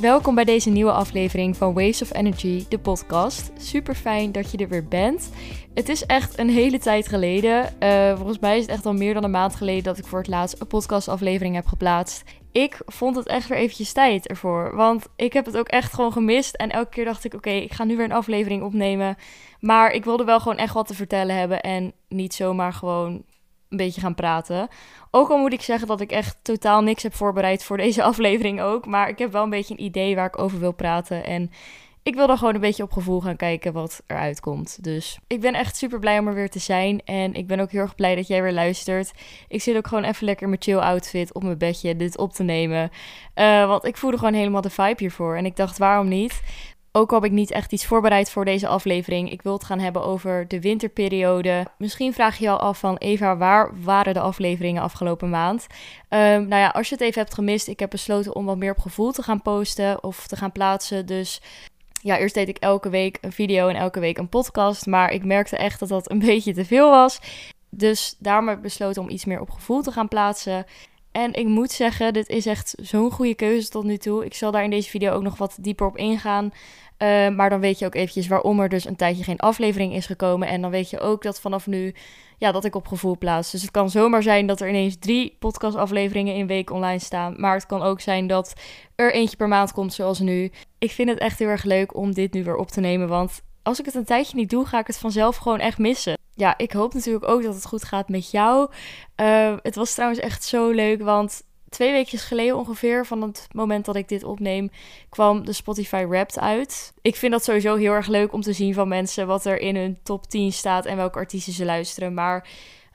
Welkom bij deze nieuwe aflevering van Waves of Energy, de podcast. Super fijn dat je er weer bent. Het is echt een hele tijd geleden. Uh, volgens mij is het echt al meer dan een maand geleden dat ik voor het laatst een podcastaflevering heb geplaatst. Ik vond het echt weer eventjes tijd ervoor. Want ik heb het ook echt gewoon gemist. En elke keer dacht ik: oké, ik ga nu weer een aflevering opnemen. Maar ik wilde wel gewoon echt wat te vertellen hebben. En niet zomaar gewoon een beetje gaan praten. Ook al moet ik zeggen dat ik echt totaal niks heb voorbereid voor deze aflevering ook. Maar ik heb wel een beetje een idee waar ik over wil praten. En ik wil dan gewoon een beetje op gevoel gaan kijken wat eruit komt. Dus ik ben echt super blij om er weer te zijn. En ik ben ook heel erg blij dat jij weer luistert. Ik zit ook gewoon even lekker in mijn chill outfit op mijn bedje dit op te nemen. Uh, want ik voelde gewoon helemaal de vibe hiervoor. En ik dacht, waarom niet? Ook heb ik niet echt iets voorbereid voor deze aflevering. Ik wil het gaan hebben over de winterperiode. Misschien vraag je je al af van Eva, waar waren de afleveringen afgelopen maand? Um, nou ja, als je het even hebt gemist, ik heb besloten om wat meer op gevoel te gaan posten of te gaan plaatsen. Dus ja, eerst deed ik elke week een video en elke week een podcast. Maar ik merkte echt dat dat een beetje te veel was. Dus daarom heb ik besloten om iets meer op gevoel te gaan plaatsen. En ik moet zeggen, dit is echt zo'n goede keuze tot nu toe. Ik zal daar in deze video ook nog wat dieper op ingaan. Uh, maar dan weet je ook eventjes waarom er dus een tijdje geen aflevering is gekomen. En dan weet je ook dat vanaf nu, ja, dat ik op gevoel plaats. Dus het kan zomaar zijn dat er ineens drie podcastafleveringen in week online staan. Maar het kan ook zijn dat er eentje per maand komt, zoals nu. Ik vind het echt heel erg leuk om dit nu weer op te nemen. Want als ik het een tijdje niet doe, ga ik het vanzelf gewoon echt missen. Ja, ik hoop natuurlijk ook dat het goed gaat met jou. Uh, het was trouwens echt zo leuk, want twee weken geleden ongeveer, van het moment dat ik dit opneem, kwam de Spotify Wrapped uit. Ik vind dat sowieso heel erg leuk om te zien van mensen wat er in hun top 10 staat en welke artiesten ze luisteren. Maar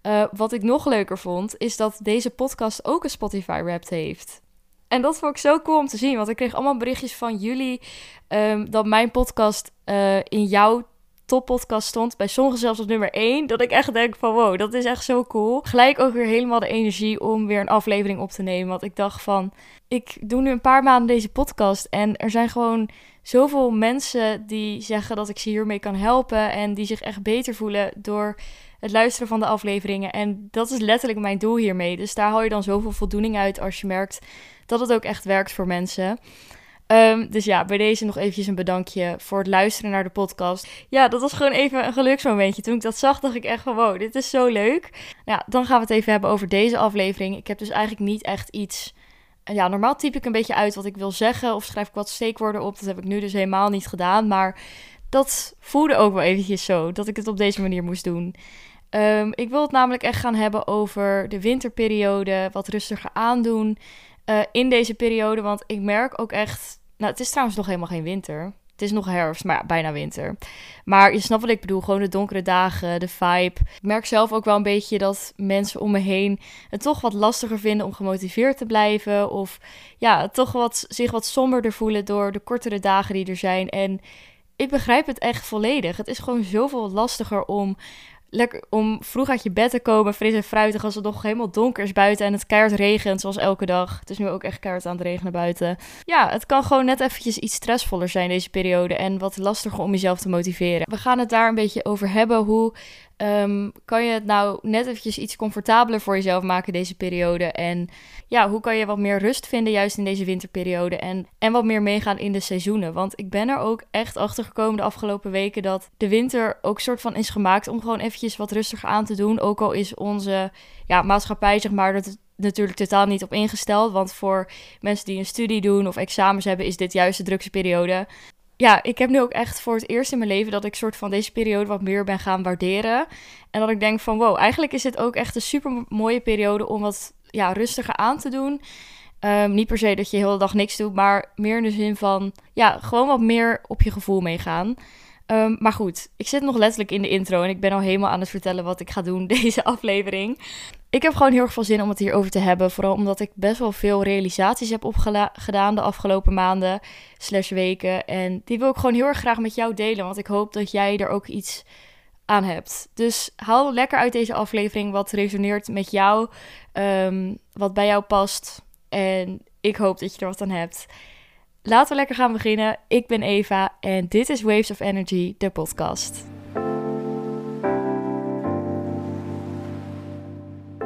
uh, wat ik nog leuker vond, is dat deze podcast ook een Spotify Wrapped heeft. En dat vond ik zo cool om te zien, want ik kreeg allemaal berichtjes van jullie um, dat mijn podcast uh, in jouw toppodcast stond. Bij sommigen zelfs op nummer 1. Dat ik echt denk van wow, dat is echt zo cool. Gelijk ook weer helemaal de energie om weer een aflevering op te nemen. Want ik dacht van, ik doe nu een paar maanden deze podcast. En er zijn gewoon zoveel mensen die zeggen dat ik ze hiermee kan helpen. En die zich echt beter voelen door het luisteren van de afleveringen. En dat is letterlijk mijn doel hiermee. Dus daar haal je dan zoveel voldoening uit als je merkt dat het ook echt werkt voor mensen. Um, dus ja, bij deze nog eventjes een bedankje voor het luisteren naar de podcast. Ja, dat was gewoon even een geluksmomentje. Toen ik dat zag, dacht ik echt wow, dit is zo leuk. Nou, dan gaan we het even hebben over deze aflevering. Ik heb dus eigenlijk niet echt iets... Ja, normaal typ ik een beetje uit wat ik wil zeggen of schrijf ik wat steekwoorden op. Dat heb ik nu dus helemaal niet gedaan, maar dat voelde ook wel eventjes zo, dat ik het op deze manier moest doen. Um, ik wil het namelijk echt gaan hebben over de winterperiode, wat rustiger aandoen uh, in deze periode. Want ik merk ook echt nou, het is trouwens nog helemaal geen winter. Het is nog herfst, maar bijna winter. Maar je snapt wat ik bedoel. Gewoon de donkere dagen, de vibe. Ik merk zelf ook wel een beetje dat mensen om me heen het toch wat lastiger vinden om gemotiveerd te blijven. Of ja, toch wat, zich wat somberder voelen door de kortere dagen die er zijn. En ik begrijp het echt volledig. Het is gewoon zoveel lastiger om lekker om vroeg uit je bed te komen, fris en fruitig, als het nog helemaal donker is buiten en het keihard regent, zoals elke dag. Het is nu ook echt keihard aan het regenen buiten. Ja, het kan gewoon net eventjes iets stressvoller zijn deze periode en wat lastiger om jezelf te motiveren. We gaan het daar een beetje over hebben, hoe Um, kan je het nou net eventjes iets comfortabeler voor jezelf maken deze periode? En ja, hoe kan je wat meer rust vinden juist in deze winterperiode? En, en wat meer meegaan in de seizoenen? Want ik ben er ook echt achter gekomen de afgelopen weken dat de winter ook soort van is gemaakt om gewoon eventjes wat rustiger aan te doen. Ook al is onze ja, maatschappij, zeg maar, dat natuurlijk totaal niet op ingesteld. Want voor mensen die een studie doen of examens hebben, is dit juist de drukste periode ja, ik heb nu ook echt voor het eerst in mijn leven dat ik soort van deze periode wat meer ben gaan waarderen. En dat ik denk van wow, eigenlijk is dit ook echt een super mooie periode om wat ja, rustiger aan te doen. Um, niet per se dat je de hele dag niks doet, maar meer in de zin van ja, gewoon wat meer op je gevoel meegaan. Um, maar goed, ik zit nog letterlijk in de intro en ik ben al helemaal aan het vertellen wat ik ga doen deze aflevering. Ik heb gewoon heel erg veel zin om het hierover te hebben. Vooral omdat ik best wel veel realisaties heb opgedaan de afgelopen maanden slash weken. En die wil ik gewoon heel erg graag met jou delen. Want ik hoop dat jij er ook iets aan hebt. Dus haal lekker uit deze aflevering wat resoneert met jou. Um, wat bij jou past. En ik hoop dat je er wat aan hebt. Laten we lekker gaan beginnen. Ik ben Eva en dit is Waves of Energy, de podcast.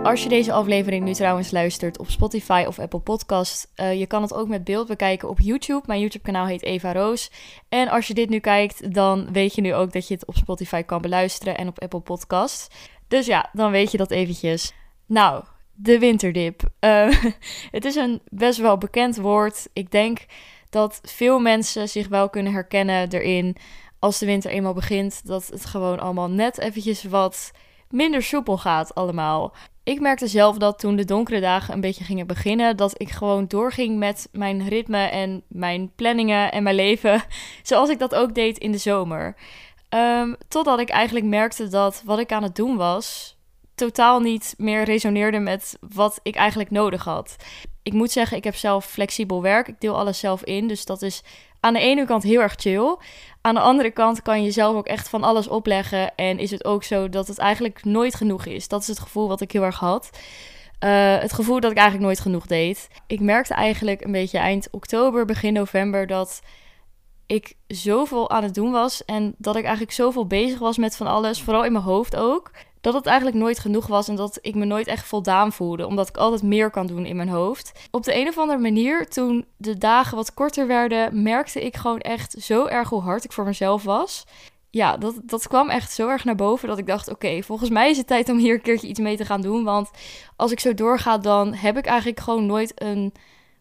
Als je deze aflevering nu trouwens luistert op Spotify of Apple Podcast, uh, je kan het ook met beeld bekijken op YouTube. Mijn YouTube-kanaal heet Eva Roos. En als je dit nu kijkt, dan weet je nu ook dat je het op Spotify kan beluisteren en op Apple Podcast. Dus ja, dan weet je dat eventjes. Nou, de winterdip. Uh, het is een best wel bekend woord. Ik denk dat veel mensen zich wel kunnen herkennen erin als de winter eenmaal begint, dat het gewoon allemaal net eventjes wat minder soepel gaat allemaal. Ik merkte zelf dat toen de donkere dagen een beetje gingen beginnen, dat ik gewoon doorging met mijn ritme en mijn planningen en mijn leven, zoals ik dat ook deed in de zomer. Um, totdat ik eigenlijk merkte dat wat ik aan het doen was, totaal niet meer resoneerde met wat ik eigenlijk nodig had. Ik moet zeggen, ik heb zelf flexibel werk. Ik deel alles zelf in, dus dat is aan de ene kant heel erg chill. Aan de andere kant kan je zelf ook echt van alles opleggen. En is het ook zo dat het eigenlijk nooit genoeg is. Dat is het gevoel wat ik heel erg had. Uh, het gevoel dat ik eigenlijk nooit genoeg deed. Ik merkte eigenlijk een beetje eind oktober, begin november dat ik zoveel aan het doen was. En dat ik eigenlijk zoveel bezig was met van alles. Vooral in mijn hoofd ook dat het eigenlijk nooit genoeg was en dat ik me nooit echt voldaan voelde, omdat ik altijd meer kan doen in mijn hoofd. Op de een of andere manier, toen de dagen wat korter werden, merkte ik gewoon echt zo erg hoe hard ik voor mezelf was. Ja, dat, dat kwam echt zo erg naar boven dat ik dacht: oké, volgens mij is het tijd om hier een keertje iets mee te gaan doen. Want als ik zo doorga, dan heb ik eigenlijk gewoon nooit een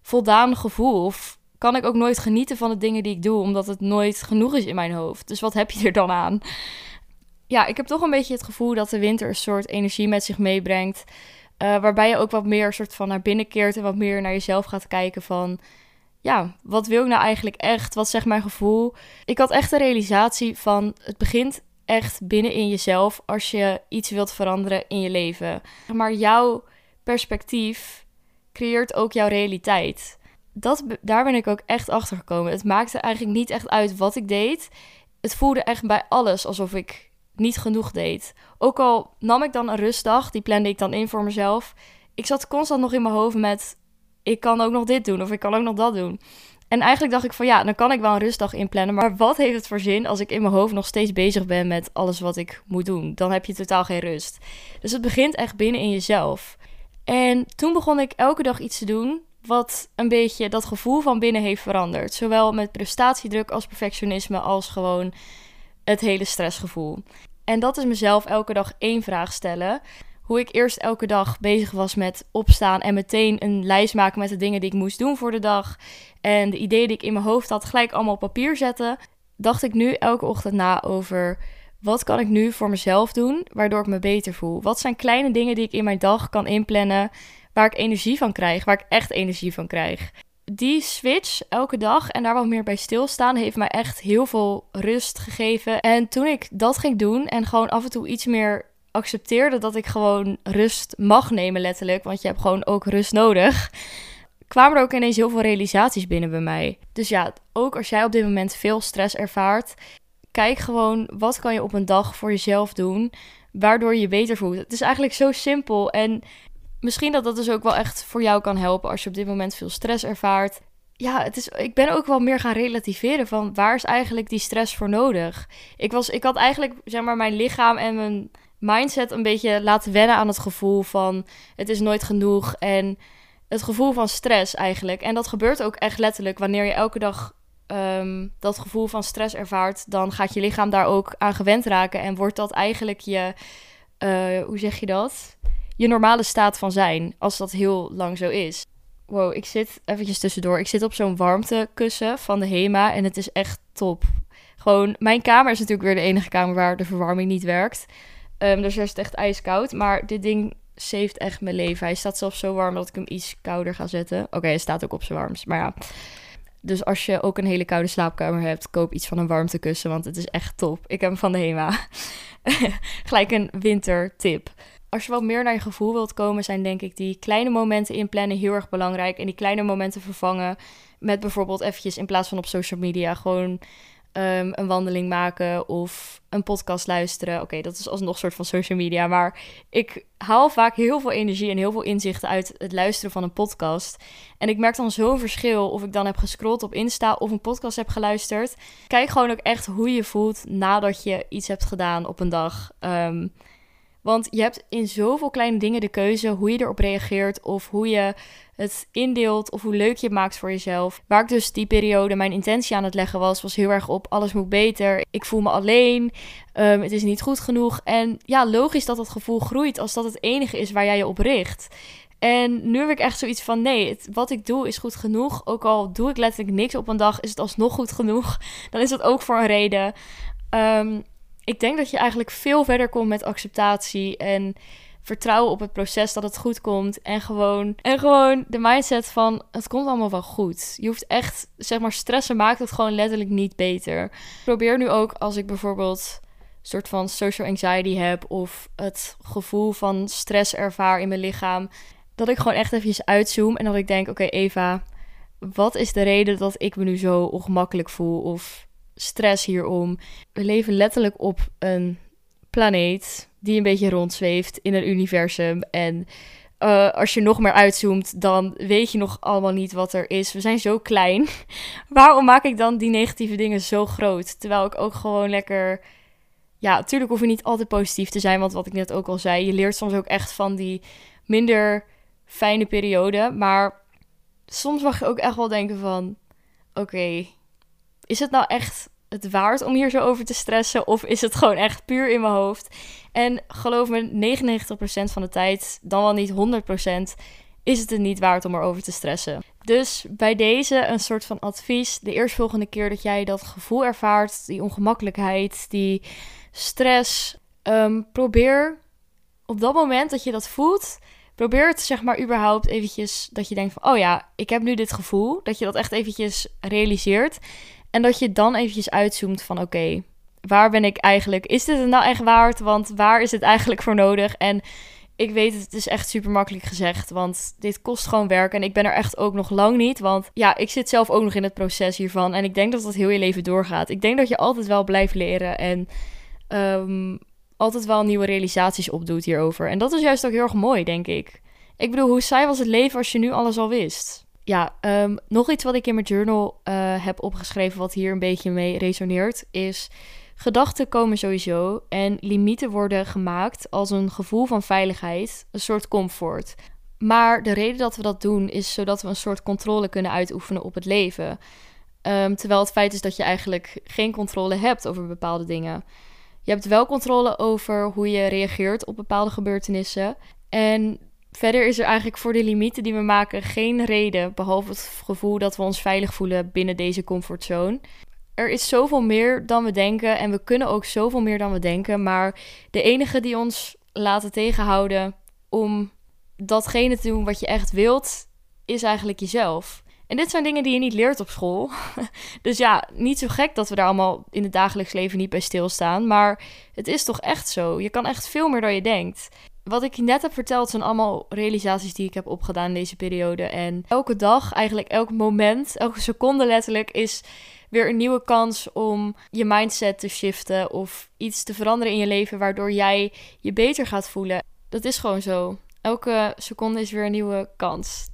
voldaan gevoel. Of kan ik ook nooit genieten van de dingen die ik doe, omdat het nooit genoeg is in mijn hoofd. Dus wat heb je er dan aan? Ja, ik heb toch een beetje het gevoel dat de winter een soort energie met zich meebrengt. Uh, waarbij je ook wat meer soort van naar binnen keert en wat meer naar jezelf gaat kijken van... Ja, wat wil ik nou eigenlijk echt? Wat zegt mijn gevoel? Ik had echt de realisatie van het begint echt binnen in jezelf als je iets wilt veranderen in je leven. Maar jouw perspectief creëert ook jouw realiteit. Dat, daar ben ik ook echt achter gekomen. Het maakte eigenlijk niet echt uit wat ik deed. Het voelde echt bij alles alsof ik niet genoeg deed. Ook al nam ik dan een rustdag, die plande ik dan in voor mezelf. Ik zat constant nog in mijn hoofd met: ik kan ook nog dit doen of ik kan ook nog dat doen. En eigenlijk dacht ik van ja, dan kan ik wel een rustdag inplannen. Maar wat heeft het voor zin als ik in mijn hoofd nog steeds bezig ben met alles wat ik moet doen? Dan heb je totaal geen rust. Dus het begint echt binnen in jezelf. En toen begon ik elke dag iets te doen wat een beetje dat gevoel van binnen heeft veranderd. Zowel met prestatiedruk als perfectionisme als gewoon het hele stressgevoel. En dat is mezelf elke dag één vraag stellen. Hoe ik eerst elke dag bezig was met opstaan en meteen een lijst maken met de dingen die ik moest doen voor de dag. En de ideeën die ik in mijn hoofd had gelijk allemaal op papier zetten. Dacht ik nu elke ochtend na over wat kan ik nu voor mezelf doen waardoor ik me beter voel? Wat zijn kleine dingen die ik in mijn dag kan inplannen waar ik energie van krijg, waar ik echt energie van krijg? Die switch elke dag en daar wat meer bij stilstaan heeft mij echt heel veel rust gegeven. En toen ik dat ging doen en gewoon af en toe iets meer accepteerde dat ik gewoon rust mag nemen, letterlijk, want je hebt gewoon ook rust nodig, kwamen er ook ineens heel veel realisaties binnen bij mij. Dus ja, ook als jij op dit moment veel stress ervaart, kijk gewoon wat kan je op een dag voor jezelf doen, waardoor je je beter voelt. Het is eigenlijk zo simpel en misschien dat dat dus ook wel echt voor jou kan helpen als je op dit moment veel stress ervaart. Ja, het is, ik ben ook wel meer gaan relativeren van waar is eigenlijk die stress voor nodig? Ik, was, ik had eigenlijk zeg maar mijn lichaam en mijn mindset een beetje laten wennen aan het gevoel van het is nooit genoeg en het gevoel van stress eigenlijk. En dat gebeurt ook echt letterlijk wanneer je elke dag um, dat gevoel van stress ervaart, dan gaat je lichaam daar ook aan gewend raken en wordt dat eigenlijk je, uh, hoe zeg je dat? Je normale staat van zijn, als dat heel lang zo is. Wow, ik zit eventjes tussendoor. Ik zit op zo'n warmtekussen van de HEMA en het is echt top. Gewoon, mijn kamer is natuurlijk weer de enige kamer waar de verwarming niet werkt. Um, dus er is echt ijskoud. Maar dit ding saved echt mijn leven. Hij staat zelfs zo warm dat ik hem iets kouder ga zetten. Oké, hij staat ook op zijn warmst. Maar ja. Dus als je ook een hele koude slaapkamer hebt, koop iets van een warmtekussen. Want het is echt top. Ik heb hem van de HEMA. Gelijk een wintertip als je wat meer naar je gevoel wilt komen, zijn denk ik die kleine momenten inplannen heel erg belangrijk. En die kleine momenten vervangen met bijvoorbeeld eventjes in plaats van op social media gewoon ehm, een wandeling maken of een podcast luisteren. Oké, dat is alsnog een soort van social media. Maar ik haal vaak heel veel energie en heel veel inzichten uit het luisteren van een podcast. En ik merk dan zo'n verschil of ik dan heb gescrolld op Insta of een podcast heb geluisterd. Kijk gewoon ook echt hoe je voelt nadat je iets hebt gedaan op een dag. Um, Want je hebt in zoveel kleine dingen de keuze hoe je erop reageert of hoe je het indeelt of hoe leuk je het maakt voor jezelf. Waar ik dus die periode mijn intentie aan het leggen was, was heel erg op alles moet beter. Ik voel me alleen, um, het is niet goed genoeg. En ja, logisch dat dat gevoel groeit als dat het enige is waar jij je op richt. En nu heb ik echt zoiets van: nee, het, wat ik doe is goed genoeg. Ook al doe ik letterlijk niks op een dag, is het alsnog goed genoeg. Dan is dat ook voor een reden. Um, ik denk dat je eigenlijk veel verder komt met acceptatie en vertrouwen op het proces dat het goed komt. En gewoon, en gewoon de mindset van het komt allemaal wel goed. Je hoeft echt, zeg maar, stressen maakt het gewoon letterlijk niet beter. Ik probeer nu ook als ik bijvoorbeeld een soort van social anxiety heb of het gevoel van stress ervaar in mijn lichaam, dat ik gewoon echt even uitzoom en dat ik denk: oké, Eva, wat is de reden dat ik me nu zo ongemakkelijk voel? Of stress hierom. We leven letterlijk op een planeet die een beetje rondzweeft in een universum. En uh, als je nog meer uitzoomt, dan weet je nog allemaal niet wat er is. We zijn zo klein. Waarom maak ik dan die negatieve dingen zo groot? Terwijl ik ook gewoon lekker. Ja, natuurlijk hoef je niet altijd positief te zijn. Want wat ik net ook al zei, je leert soms ook echt van die minder fijne periode. Maar soms mag je ook echt wel denken van... Oké, is het nou echt het waard om hier zo over te stressen? Of is het gewoon echt puur in mijn hoofd? En geloof me, 99% van de tijd, dan wel niet 100%, is het het niet waard om erover te stressen. Dus bij deze een soort van advies. De eerstvolgende keer dat jij dat gevoel ervaart, die ongemakkelijkheid, die stress, um, probeer op dat moment dat je dat voelt, probeer het zeg maar überhaupt eventjes dat je denkt van, oh ja, ik heb nu dit gevoel, dat je dat echt eventjes realiseert. En dat je dan eventjes uitzoomt van oké, waar ben ik eigenlijk? Is dit het nou echt waard? Want waar is het eigenlijk voor nodig? En ik weet het, het is echt super makkelijk gezegd, want dit kost gewoon werk. En ik ben er echt ook nog lang niet, want ja, ik zit zelf ook nog in het proces hiervan. En ik denk dat dat heel je leven doorgaat. Ik denk dat je altijd wel blijft leren en um, altijd wel nieuwe realisaties opdoet hierover. En dat is juist ook heel erg mooi, denk ik. Ik bedoel, hoe saai was het leven als je nu alles al wist? Ja, um, nog iets wat ik in mijn journal uh, heb opgeschreven, wat hier een beetje mee resoneert, is gedachten komen sowieso en limieten worden gemaakt als een gevoel van veiligheid, een soort comfort. Maar de reden dat we dat doen is zodat we een soort controle kunnen uitoefenen op het leven. Um, terwijl het feit is dat je eigenlijk geen controle hebt over bepaalde dingen. Je hebt wel controle over hoe je reageert op bepaalde gebeurtenissen. En Verder is er eigenlijk voor de limieten die we maken geen reden, behalve het gevoel dat we ons veilig voelen binnen deze comfortzone. Er is zoveel meer dan we denken en we kunnen ook zoveel meer dan we denken, maar de enige die ons laten tegenhouden om datgene te doen wat je echt wilt, is eigenlijk jezelf. En dit zijn dingen die je niet leert op school. Dus ja, niet zo gek dat we daar allemaal in het dagelijks leven niet bij stilstaan. Maar het is toch echt zo. Je kan echt veel meer dan je denkt wat ik net heb verteld zijn allemaal realisaties die ik heb opgedaan in deze periode. En elke dag, eigenlijk elk moment, elke seconde letterlijk, is weer een nieuwe kans om je mindset te shiften of iets te veranderen in je leven waardoor jij je beter gaat voelen. Dat is gewoon zo. Elke seconde is weer een nieuwe kans.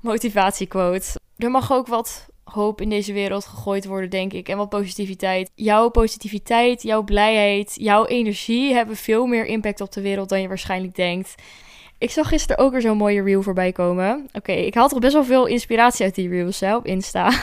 Motivatiequote. Er mag ook wat hoop in deze wereld gegooid worden, denk ik. En wat positiviteit. Jouw positiviteit, jouw blijheid, jouw energie hebben veel meer impact op de wereld dan je waarschijnlijk denkt. Ik zag gisteren ook weer zo'n mooie reel voorbij komen. Oké, ik haal toch best wel veel inspiratie uit die reels hè, op Insta.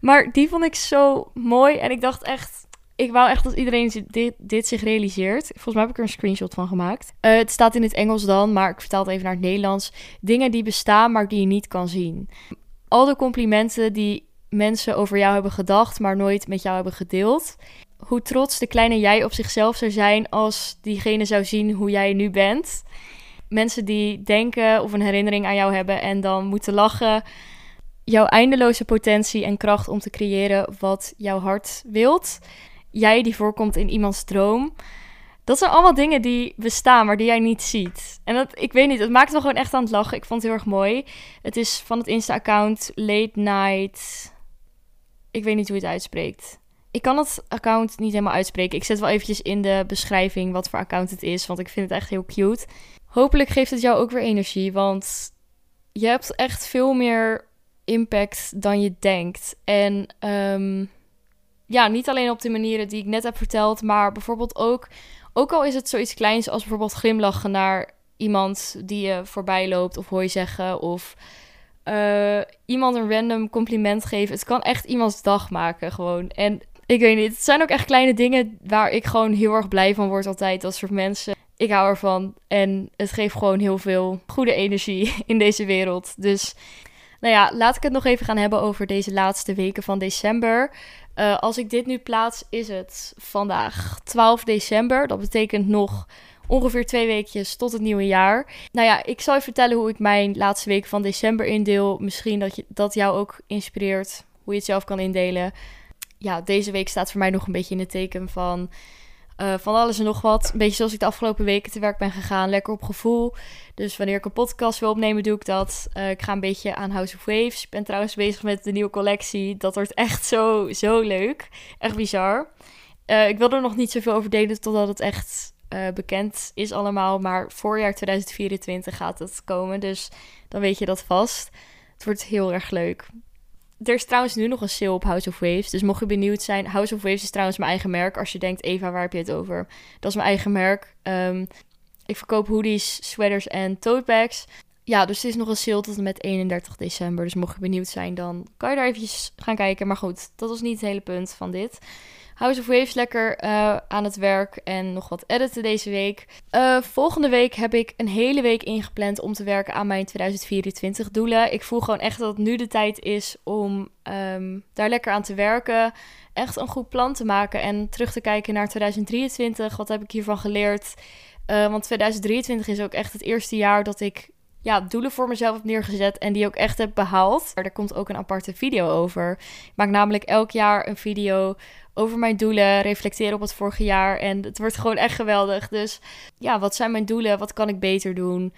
Maar die vond ik zo mooi. En ik dacht echt, ik wou echt dat iedereen dit, dit zich realiseert. Volgens mij heb ik er een screenshot van gemaakt. Uh, het staat in het Engels dan, maar ik vertaal het even naar het Nederlands. Dingen die bestaan, maar die je niet kan zien al de complimenten die mensen over jou hebben gedacht, maar nooit met jou hebben gedeeld. Hoe trots de kleine jij op zichzelf zou zijn als diegene zou zien hoe jij nu bent. Mensen die denken of een herinnering aan jou hebben en dan moeten lachen. Jouw eindeloze potentie en kracht om te creëren wat jouw hart wilt. Jij die voorkomt in iemands droom. Dat zijn allemaal dingen die bestaan, maar die jij niet ziet. En dat, ik weet niet, het maakt me gewoon echt aan het lachen. Ik vond het heel erg mooi. Het is van het Insta-account Late Night. Ik weet niet hoe het uitspreekt. Ik kan het account niet helemaal uitspreken. Ik zet wel eventjes in de beschrijving wat voor account het is, want ik vind het echt heel cute. Hopelijk geeft het jou ook weer energie, want je hebt echt veel meer impact dan je denkt. En um, ja, niet alleen op de manieren die ik net heb verteld, maar bijvoorbeeld ook Ook al is het zoiets kleins als bijvoorbeeld glimlachen naar iemand die je voorbij loopt of hooi zeggen of uh, iemand een random compliment geven. Het kan echt iemands dag maken gewoon. En ik weet niet, het zijn ook echt kleine dingen waar ik gewoon heel erg blij van word altijd. Dat soort mensen. Ik hou ervan en het geeft gewoon heel veel goede energie in deze wereld. Dus nou ja, laat ik het nog even gaan hebben over deze laatste weken van december. Uh, als ik dit nu plaats, is het vandaag 12 december. Dat betekent nog ongeveer twee weekjes tot het nieuwe jaar. Nou ja, ik zal je vertellen hoe ik mijn laatste weken van december indeel. Misschien dat je, dat jou ook inspireert hoe je het zelf kan indelen. Ja, deze week staat voor mij nog een beetje in het teken van uh, van alles en nog wat. Een beetje zoals ik de afgelopen weken te werk ben gegaan. Lekker op gevoel. Dus wanneer ik een podcast wil opnemen, doe ik dat. Uh, ik ga een beetje aan House of Waves. Ik ben trouwens bezig met de nieuwe collectie. Dat wordt echt zo, zo leuk. Echt bizar. Uh, ik wil er nog niet zoveel over delen totdat het echt bekend is allemaal. Maar voorjaar 2024 gaat het komen. Dus dan weet je dat vast. Het wordt heel erg leuk. Er is trouwens nu nog een sale op House of Waves. Dus mocht je benieuwd zijn, House of Waves is trouwens mijn eigen merk. Als je denkt, Eva, waar heb je het over? Dat is mijn eigen merk. Um, ik verkoop hoodies, sweaters en tote bags. Ja, dus het is nog een sale tot en met 31 december. Dus mocht je benieuwd zijn, dan kan je daar eventjes gaan kijken. Maar goed, dat was niet het hele punt van dit. House of Waves lekker uh, aan het werk en nog wat editen deze week. Uh, volgende week heb ik een hele week ingepland om te werken aan mijn 2024 doelen. Ik voel gewoon echt dat het nu de tijd is om um, daar lekker aan te werken. Echt een goed plan te maken en terug te kijken naar 2023. Wat heb ik hiervan geleerd? Uh, want 2023 is ook echt het eerste jaar dat ik ja, doelen voor mezelf heb neergezet en die ook echt heb behaald. Er komt ook een aparte video over. Ik maak namelijk elk jaar een video over mijn doelen, reflecteren op het vorige jaar. En het wordt gewoon echt geweldig. Dus ja, wat zijn mijn doelen? Wat kan ik beter doen?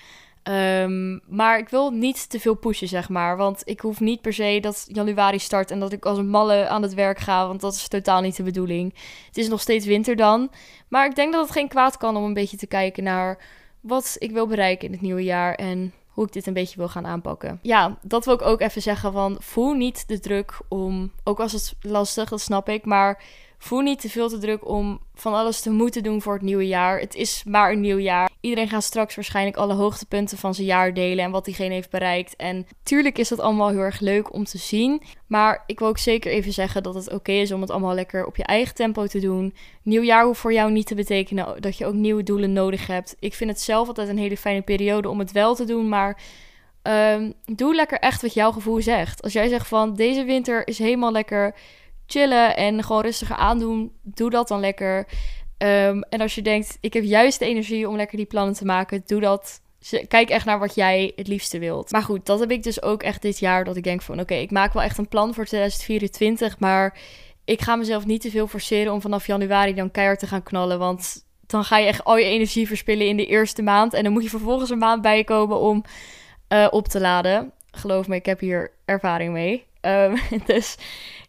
Um, maar ik wil niet te veel pushen, zeg maar. Want ik hoef niet per se dat januari start en dat ik als een malle aan het werk ga. Want dat is totaal niet de bedoeling. Het is nog steeds winter dan. Maar ik denk dat het geen kwaad kan om een beetje te kijken naar wat ik wil bereiken in het nieuwe jaar. En hoe ik dit een beetje wil gaan aanpakken. Ja, dat wil ik ook even zeggen van voel niet de druk om, ook als het lastig, dat snap ik, maar voel niet te veel te druk om van alles te moeten doen voor het nieuwe jaar. Het is maar een nieuw jaar. Iedereen gaat straks waarschijnlijk alle hoogtepunten van zijn jaar delen en wat diegene heeft bereikt. En tuurlijk is dat allemaal heel erg leuk om te zien. Maar ik wil ook zeker even zeggen dat het oké is om het allemaal lekker op je eigen tempo te doen. Nieuw jaar hoeft voor jou niet te betekenen dat je ook nieuwe doelen nodig hebt. Ik vind het zelf altijd een hele fijne periode om het wel te doen, maar um, doe lekker echt wat jouw gevoel zegt. Als jij zegt van deze winter is helemaal lekker chillen en gewoon rustiger aandoen, doe dat dan lekker. Um, en als je denkt, ik heb juist de energie om lekker die plannen te maken, doe dat. Kijk echt naar wat jij het liefste wilt. Maar goed, dat heb ik dus ook echt dit jaar. Dat ik denk van oké, ik maak wel echt een plan voor 2024. Maar ik ga mezelf niet te veel forceren om vanaf januari dan keihard te gaan knallen. Want dan ga je echt al je energie verspillen in de eerste maand. En dan moet je vervolgens een maand bijkomen om uh, op te laden. Geloof me, ik heb hier ervaring mee. Um, dus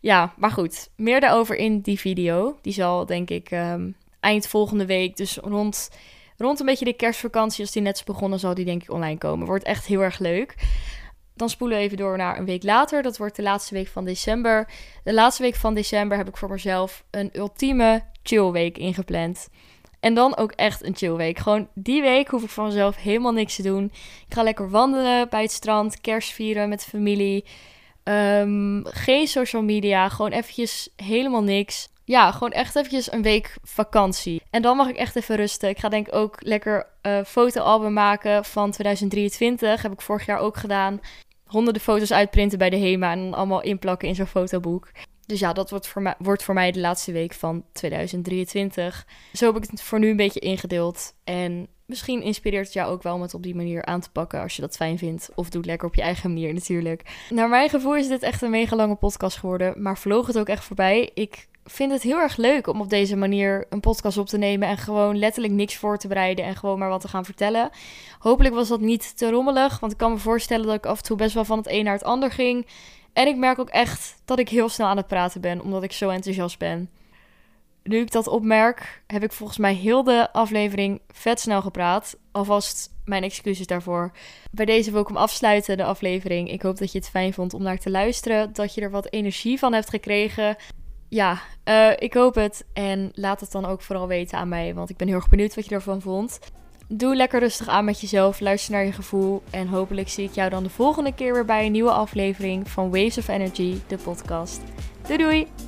ja, maar goed. Meer daarover in die video. Die zal denk ik um, eind volgende week, dus rond, rond een beetje de kerstvakantie, als die net is begonnen, zal die denk ik online komen. Wordt echt heel erg leuk. Dan spoelen we even door naar een week later. Dat wordt de laatste week van december. De laatste week van december heb ik voor mezelf een ultieme chill week ingepland. En dan ook echt een chill week. Gewoon die week hoef ik voor mezelf helemaal niks te doen. Ik ga lekker wandelen bij het strand, kerst vieren met de familie. Um, geen social media, gewoon eventjes helemaal niks. Ja, gewoon echt eventjes een week vakantie. En dan mag ik echt even rusten. Ik ga denk ik ook lekker uh, fotoalbum maken van 2023. Heb ik vorig jaar ook gedaan. Honderden foto's uitprinten bij de HEMA en dan allemaal inplakken in zo'n fotoboek. Dus ja, dat wordt voor, mij, wordt voor mij de laatste week van 2023. Zo heb ik het voor nu een beetje ingedeeld. En misschien inspireert het jou ook wel om het op die manier aan te pakken als je dat fijn vindt. Of doe het lekker op je eigen manier natuurlijk. Naar mijn gevoel is dit echt een mega lange podcast geworden. Maar vloog het ook echt voorbij. Ik vind het heel erg leuk om op deze manier een podcast op te nemen. En gewoon letterlijk niks voor te bereiden. En gewoon maar wat te gaan vertellen. Hopelijk was dat niet te rommelig. Want ik kan me voorstellen dat ik af en toe best wel van het een naar het ander ging. En ik merk ook echt dat ik heel snel aan het praten ben. Omdat ik zo enthousiast ben nu ik dat opmerk, heb ik volgens mij heel de aflevering vet snel gepraat. Alvast mijn excuses daarvoor. Bij deze wil ik hem afsluiten, de aflevering. Ik hoop dat je het fijn vond om naar te luisteren. Dat je er wat energie van hebt gekregen. ja, uh, ik hoop het. En laat het dan ook vooral weten aan mij, want ik ben heel erg benieuwd wat je ervan vond. Doe lekker rustig aan met jezelf, luister naar je gevoel. En hopelijk zie ik jou dan de volgende keer weer bij een nieuwe aflevering van Waves of Energy, de podcast. Doei doei!